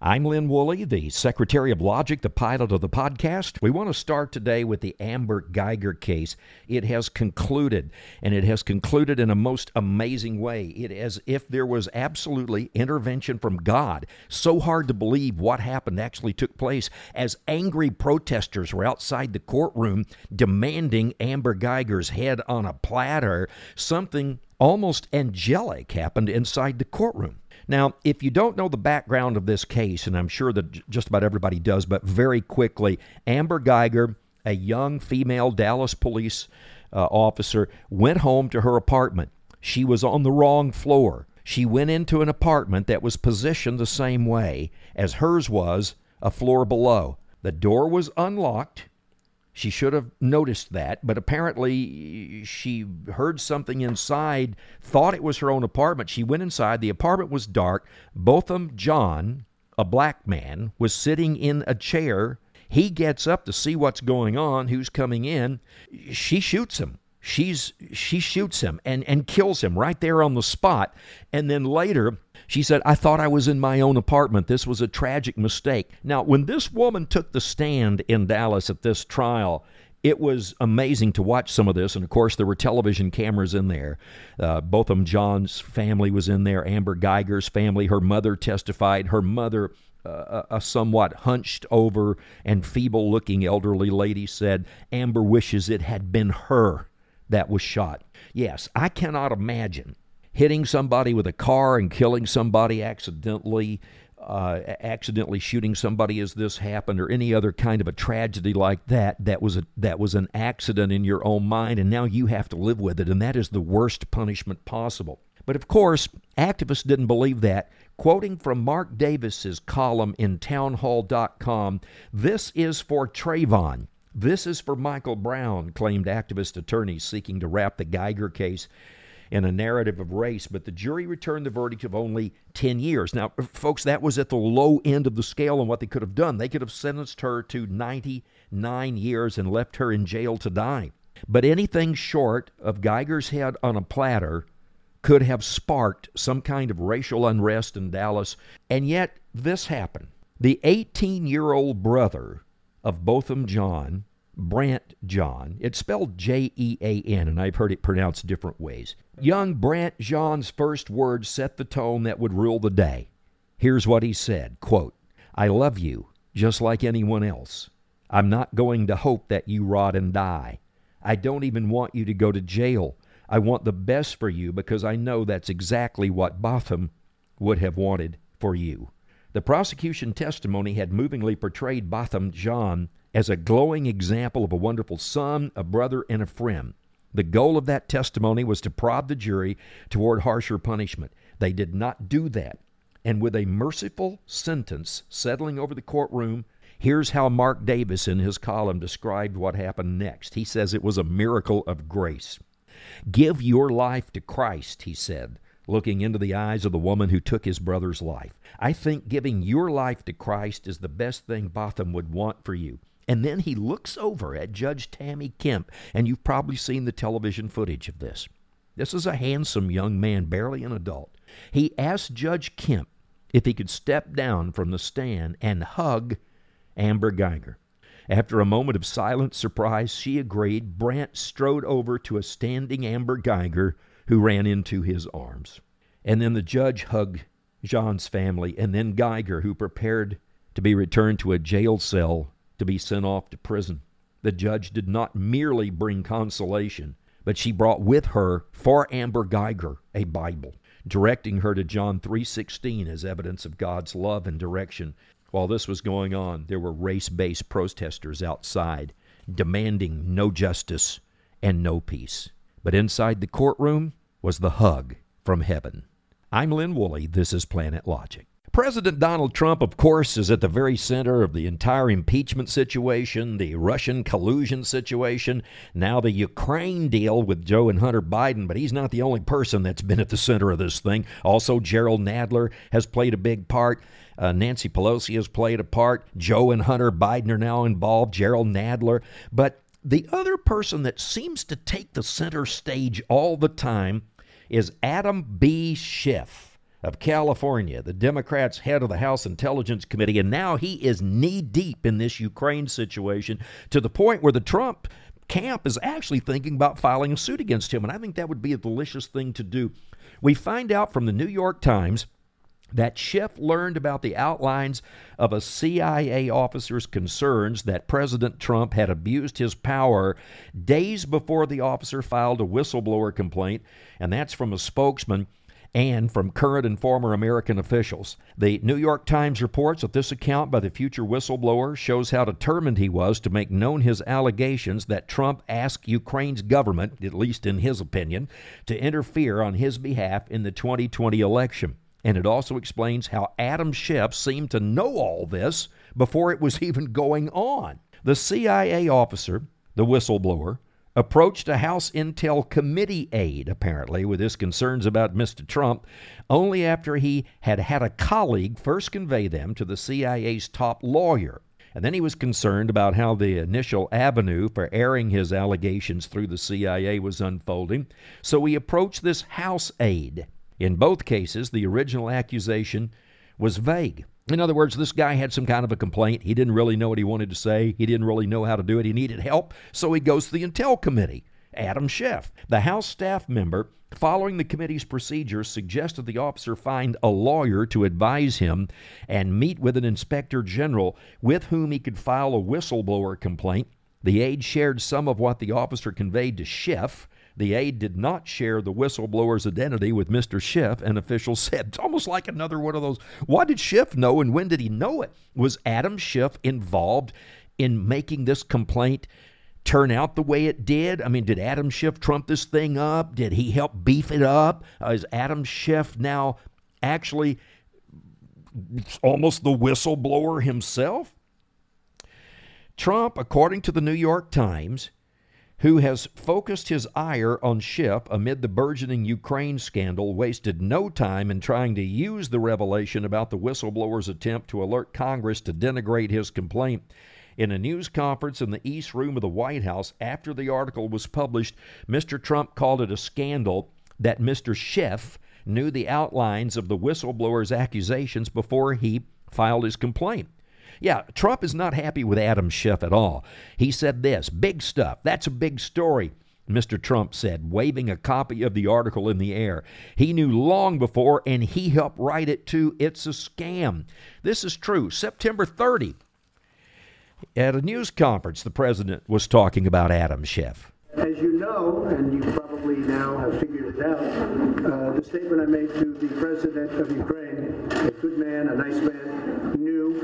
I'm Lynn Woolley, the Secretary of Logic, the pilot of the podcast. We want to start today with the Amber Geiger case. It has concluded, and it has concluded in a most amazing way. It as if there was absolutely intervention from God. So hard to believe what happened actually took place as angry protesters were outside the courtroom demanding Amber Geiger's head on a platter. Something almost angelic happened inside the courtroom. Now, if you don't know the background of this case, and I'm sure that just about everybody does, but very quickly, Amber Geiger, a young female Dallas police uh, officer, went home to her apartment. She was on the wrong floor. She went into an apartment that was positioned the same way as hers was a floor below. The door was unlocked. She should have noticed that, but apparently she heard something inside, thought it was her own apartment. She went inside. The apartment was dark. Botham Jean, a black man, was sitting in a chair. He gets up to see what's going on, who's coming in. She shoots him. She's she shoots him and and kills him right there on the spot. And then later she said, I thought I was in my own apartment. This was a tragic mistake. Now, when this woman took the stand in Dallas at this trial, it was amazing to watch some of this. And of course, there were television cameras in there. Uh, Botham Jean's family was in there, Amber Geiger's family. Her mother testified. Her mother, uh, a somewhat hunched over and feeble looking elderly lady, said, Amber wishes it had been her that was shot. Yes, I cannot imagine hitting somebody with a car and killing somebody accidentally, uh, accidentally shooting somebody as this happened, or any other kind of a tragedy like that. That was a that was an accident in your own mind, and now you have to live with it, and that is the worst punishment possible. But of course, activists didn't believe that. Quoting from Mark Davis's column in townhall.com, this is for Trayvon. This is for Michael Brown, claimed activist attorneys seeking to wrap the Geiger case in a narrative of race, but the jury returned the verdict of only 10 years. Now, folks, that was at the low end of the scale on what they could have done. They could have sentenced her to 99 years and left her in jail to die. But anything short of Geiger's head on a platter could have sparked some kind of racial unrest in Dallas. And yet, this happened. The 18 year old brother of Botham Jean Brandt Jean. It's spelled J E A N, and I've heard it pronounced different ways. Young Brandt Jean's first words set the tone that would rule the day. Here's what he said quote, I love you just like anyone else. I'm not going to hope that you rot and die. I don't even want you to go to jail. I want the best for you because I know that's exactly what Botham would have wanted for you. The prosecution testimony had movingly portrayed Botham Jean as a glowing example of a wonderful son, a brother, and a friend. The goal of that testimony was to prod the jury toward harsher punishment. They did not do that. And with a merciful sentence settling over the courtroom, here's how Mark Davis in his column described what happened next. He says it was a miracle of grace. Give your life to Christ, he said, looking into the eyes of the woman who took his brother's life. I think giving your life to Christ is the best thing Botham would want for you. And then he looks over at Judge Tammy Kemp, and you've probably seen the television footage of this. This is a handsome young man, barely an adult. He asked Judge Kemp if he could step down from the stand and hug Amber Geiger. After a moment of silent surprise, she agreed. Brandt strode over to a standing Amber Geiger who ran into his arms. And then the judge hugged Jean's family, and then Geiger, who prepared to be returned to a jail cell to be sent off to prison. The judge did not merely bring consolation, but she brought with her for Amber Geiger a Bible, directing her to John 3:16 as evidence of God's love and direction. While this was going on, there were race-based protesters outside demanding no justice and no peace. But inside the courtroom was the hug from heaven. I'm Lynn Woolley. This is Planet Logic. President Donald Trump, of course, is at the very center of the entire impeachment situation, the Russian collusion situation, now the Ukraine deal with Joe and Hunter Biden. But he's not the only person that's been at the center of this thing. Also, Jerrold Nadler has played a big part. Uh, Nancy Pelosi has played a part. Joe and Hunter Biden are now involved. Jerrold Nadler. But the other person that seems to take the center stage all the time is Adam B. Schiff of California, the Democrats' head of the House Intelligence Committee, and now he is knee deep in this Ukraine situation to the point where the Trump camp is actually thinking about filing a suit against him. And I think that would be a delicious thing to do. We find out from the New York Times that Schiff learned about the outlines of a CIA officer's concerns that President Trump had abused his power days before the officer filed a whistleblower complaint, and that's from a spokesman and from current and former American officials. The New York Times reports that this account by the future whistleblower shows how determined he was to make known his allegations that Trump asked Ukraine's government, at least in his opinion, to interfere on his behalf in the 2020 election. And it also explains how Adam Schiff seemed to know all this before it was even going on. The CIA officer, the whistleblower, approached a House Intel committee aide, apparently, with his concerns about Mr. Trump, only after he had had a colleague first convey them to the CIA's top lawyer. And then he was concerned about how the initial avenue for airing his allegations through the CIA was unfolding, so he approached this House aide. In both cases, the original accusation was vague. In other words, this guy had some kind of a complaint. He didn't really know what he wanted to say. He didn't really know how to do it. He needed help. So he goes to the Intel Committee. Adam Schiff, the House staff member, following the committee's procedures, suggested the officer find a lawyer to advise him and meet with an inspector general with whom he could file a whistleblower complaint. The aide shared some of what the officer conveyed to Schiff. The aide did not share the whistleblower's identity with Mr. Schiff, an official said. It's almost like another one of those. Why did Schiff know and when did he know it? Was Adam Schiff involved in making this complaint turn out the way it did? I mean, did Adam Schiff trump this thing up? Did he help beef it up? Uh, is Adam Schiff now actually almost the whistleblower himself? Trump, according to the New York Times, who has focused his ire on Schiff amid the burgeoning Ukraine scandal, wasted no time in trying to use the revelation about the whistleblower's attempt to alert Congress to denigrate his complaint. In a news conference in the East Room of the White House after the article was published, Mr. Trump called it a scandal that Mr. Schiff knew the outlines of the whistleblower's accusations before he filed his complaint. Yeah, Trump is not happy with Adam Schiff at all. He said this big stuff. That's a big story. Mr. Trump said, waving a copy of the article in the air. He knew long before, and he helped write it too. It's a scam. This is true. September 30, at a news conference, the president was talking about Adam Schiff. As you know, and you probably now have figured it out, uh, the statement I made to the president of Ukraine, a good man, a nice man,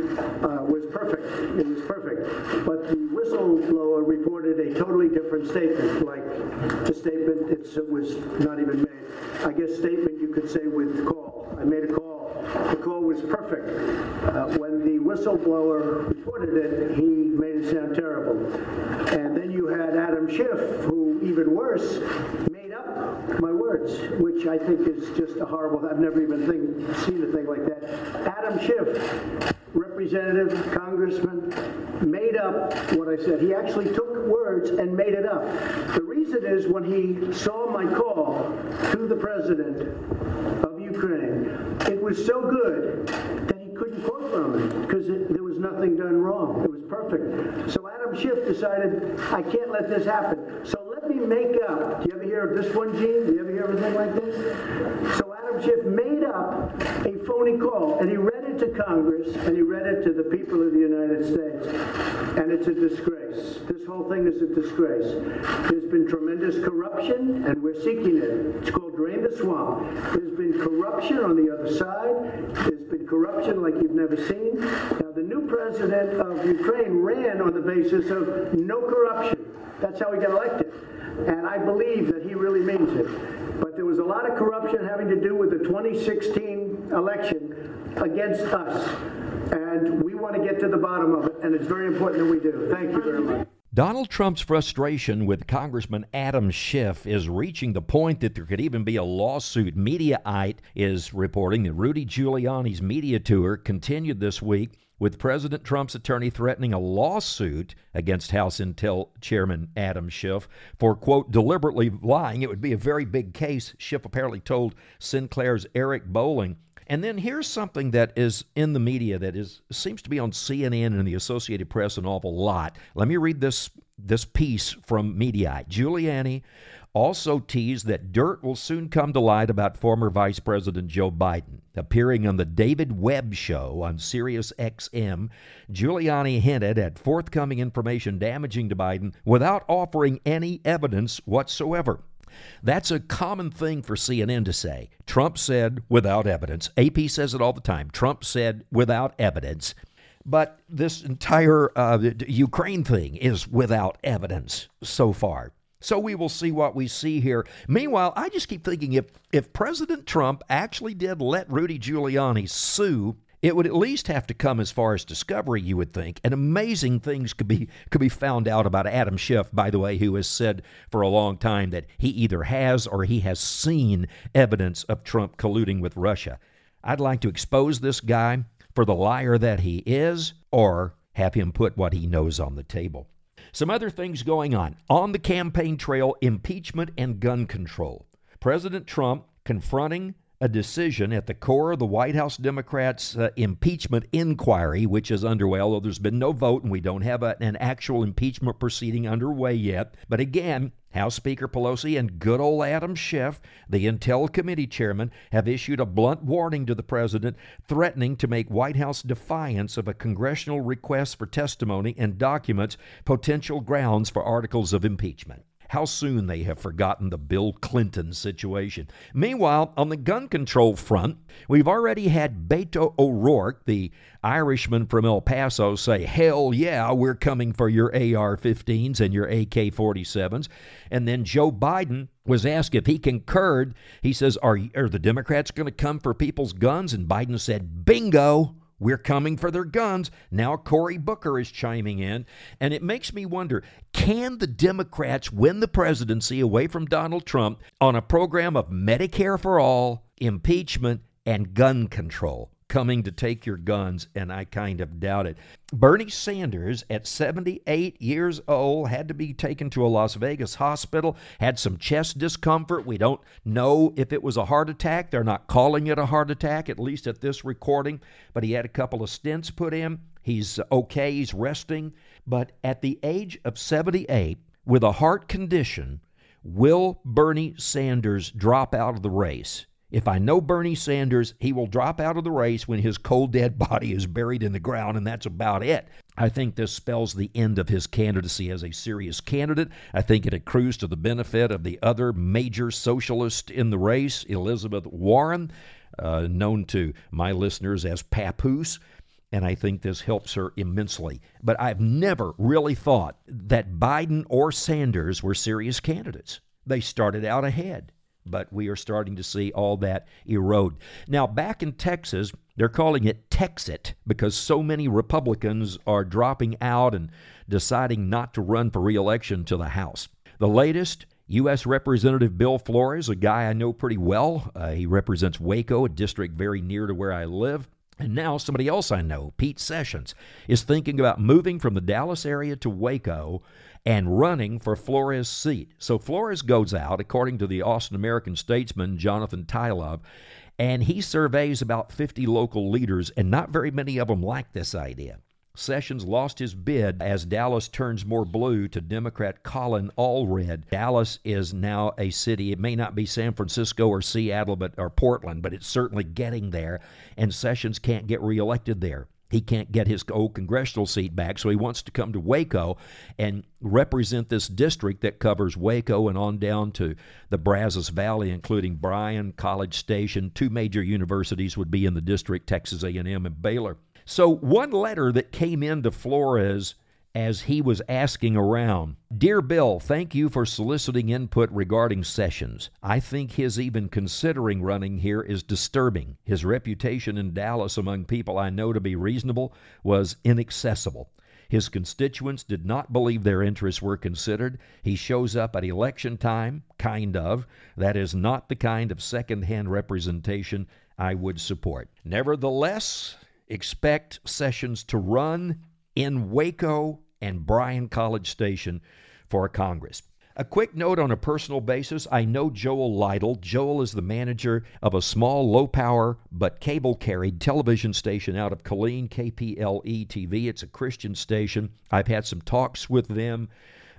uh, was perfect. It was perfect. But the whistleblower reported a totally different statement, like the statement it was not even made. I guess statement you could say with call. I made a call the call was perfect. Uh, when the whistleblower reported it, he made it sound terrible. And then you had Adam Schiff, who, even worse, my words, which I think is just a horrible. I've never even think, seen a thing like that. Adam Schiff, representative, congressman, made up what I said. He actually took words and made it up. The reason is when he saw my call to the president of Ukraine. It was so good that he couldn't quote from it because there was nothing done wrong. It was perfect. So Adam Schiff decided, I can't let this happen. So let me make up. Hear of this one, Gene? Do you ever hear of anything like this? So Adam Schiff made up a phony call and he read it to Congress and he read it to the people of the United States. And it's a disgrace. This whole thing is a disgrace. There's been tremendous corruption and we're seeking it. It's called Drain the Swamp. There's been corruption on the other side. There's been corruption like you've never seen. Now, the new president of Ukraine ran on the basis of no corruption. That's how he got elected. And I believe that he really means it. But there was a lot of corruption having to do with the 2016 election against us. And we want to get to the bottom of it, and it's very important that we do. Thank you very much. Donald Trump's frustration with Congressman Adam Schiff is reaching the point that there could even be a lawsuit. Mediaite is reporting that Rudy Giuliani's media tour continued this week with President Trump's attorney threatening a lawsuit against House Intel Chairman Adam Schiff for, quote, deliberately lying. It would be a very big case, Schiff apparently told Sinclair's Eric Bolling. And then here's something that is in the media that is seems to be on CNN and the Associated Press an awful lot. Let me read this this piece from Mediaite. Giuliani also teased that dirt will soon come to light about former Vice President Joe Biden. Appearing on the David Webb show on Sirius XM, Giuliani hinted at forthcoming information damaging to Biden without offering any evidence whatsoever. That's a common thing for CNN to say. Trump said without evidence. AP says it all the time. Trump said without evidence. But this entire uh, Ukraine thing is without evidence so far. So we will see what we see here. Meanwhile, I just keep thinking if if President Trump actually did let Rudy Giuliani sue it would at least have to come as far as discovery, you would think. And amazing things could be could be found out about Adam Schiff, by the way, who has said for a long time that he either has or he has seen evidence of Trump colluding with Russia. I'd like to expose this guy for the liar that he is, or have him put what he knows on the table. Some other things going on. On the campaign trail, impeachment and gun control. President Trump confronting a decision at the core of the White House Democrats' uh, impeachment inquiry, which is underway, although there's been no vote and we don't have a, an actual impeachment proceeding underway yet. But again, House Speaker Pelosi and good old Adam Schiff, the Intel Committee chairman, have issued a blunt warning to the president, threatening to make White House defiance of a congressional request for testimony and documents potential grounds for articles of impeachment. How soon they have forgotten the Bill Clinton situation. Meanwhile, on the gun control front, we've already had Beto O'Rourke, the Irishman from El Paso, say, Hell yeah, we're coming for your AR 15s and your AK 47s. And then Joe Biden was asked if he concurred. He says, Are, are the Democrats going to come for people's guns? And Biden said, Bingo. We're coming for their guns. Now Cory Booker is chiming in. And it makes me wonder can the Democrats win the presidency away from Donald Trump on a program of Medicare for all, impeachment, and gun control? Coming to take your guns, and I kind of doubt it. Bernie Sanders, at 78 years old, had to be taken to a Las Vegas hospital, had some chest discomfort. We don't know if it was a heart attack. They're not calling it a heart attack, at least at this recording, but he had a couple of stents put in. He's okay, he's resting. But at the age of 78, with a heart condition, will Bernie Sanders drop out of the race? If I know Bernie Sanders, he will drop out of the race when his cold dead body is buried in the ground, and that's about it. I think this spells the end of his candidacy as a serious candidate. I think it accrues to the benefit of the other major socialist in the race, Elizabeth Warren, uh, known to my listeners as Papoose. And I think this helps her immensely. But I've never really thought that Biden or Sanders were serious candidates. They started out ahead but we are starting to see all that erode. Now, back in Texas, they're calling it Texit because so many Republicans are dropping out and deciding not to run for reelection to the House. The latest U.S. Representative Bill Flores, a guy I know pretty well, uh, he represents Waco, a district very near to where I live. And now somebody else I know, Pete Sessions, is thinking about moving from the Dallas area to Waco and running for Flores' seat. So Flores goes out, according to the Austin American statesman Jonathan Tilove, and he surveys about 50 local leaders, and not very many of them like this idea. Sessions lost his bid as Dallas turns more blue to Democrat Colin Allred. Dallas is now a city. It may not be San Francisco or Seattle but or Portland, but it's certainly getting there and Sessions can't get reelected there he can't get his old congressional seat back, so he wants to come to Waco and represent this district that covers Waco and on down to the Brazos Valley, including Bryan, College Station. Two major universities would be in the district: Texas A&M and Baylor. So one letter that came into Flores as he was asking around. Dear Bill, thank you for soliciting input regarding Sessions. I think his even considering running here is disturbing. His reputation in Dallas among people I know to be reasonable was inaccessible. His constituents did not believe their interests were considered. He shows up at election time, kind of. That is not the kind of second hand representation I would support. Nevertheless, expect Sessions to run in Waco and Bryan College Station for Congress. A quick note on a personal basis I know Joel Lytle. Joel is the manager of a small, low power, but cable carried television station out of Killeen, KPLE TV. It's a Christian station. I've had some talks with them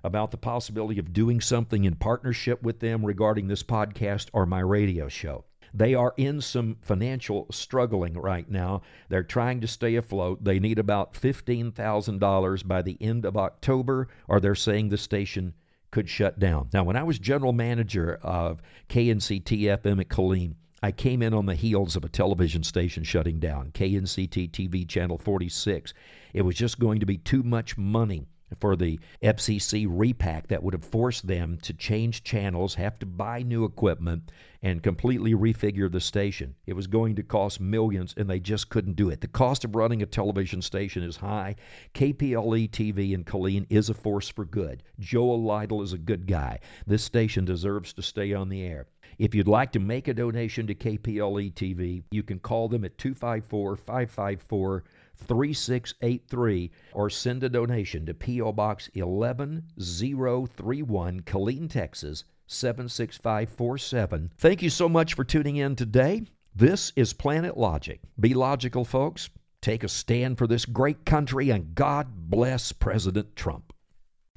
about the possibility of doing something in partnership with them regarding this podcast or my radio show. They are in some financial struggling right now. They're trying to stay afloat. They need about $15,000 by the end of October, or they're saying the station could shut down. Now, when I was general manager of KNCT FM at Killeen, I came in on the heels of a television station shutting down, KNCT TV Channel 46. It was just going to be too much money for the FCC repack that would have forced them to change channels, have to buy new equipment, and completely refigure the station. It was going to cost millions, and they just couldn't do it. The cost of running a television station is high. KPLE TV in Killeen is a force for good. Joel Lytle is a good guy. This station deserves to stay on the air. If you'd like to make a donation to KPLE TV, you can call them at 254 554 3683 or send a donation to P.O. Box 11031, Killeen, Texas 76547. Thank you so much for tuning in today. This is Planet Logic. Be logical, folks. Take a stand for this great country and God bless President Trump.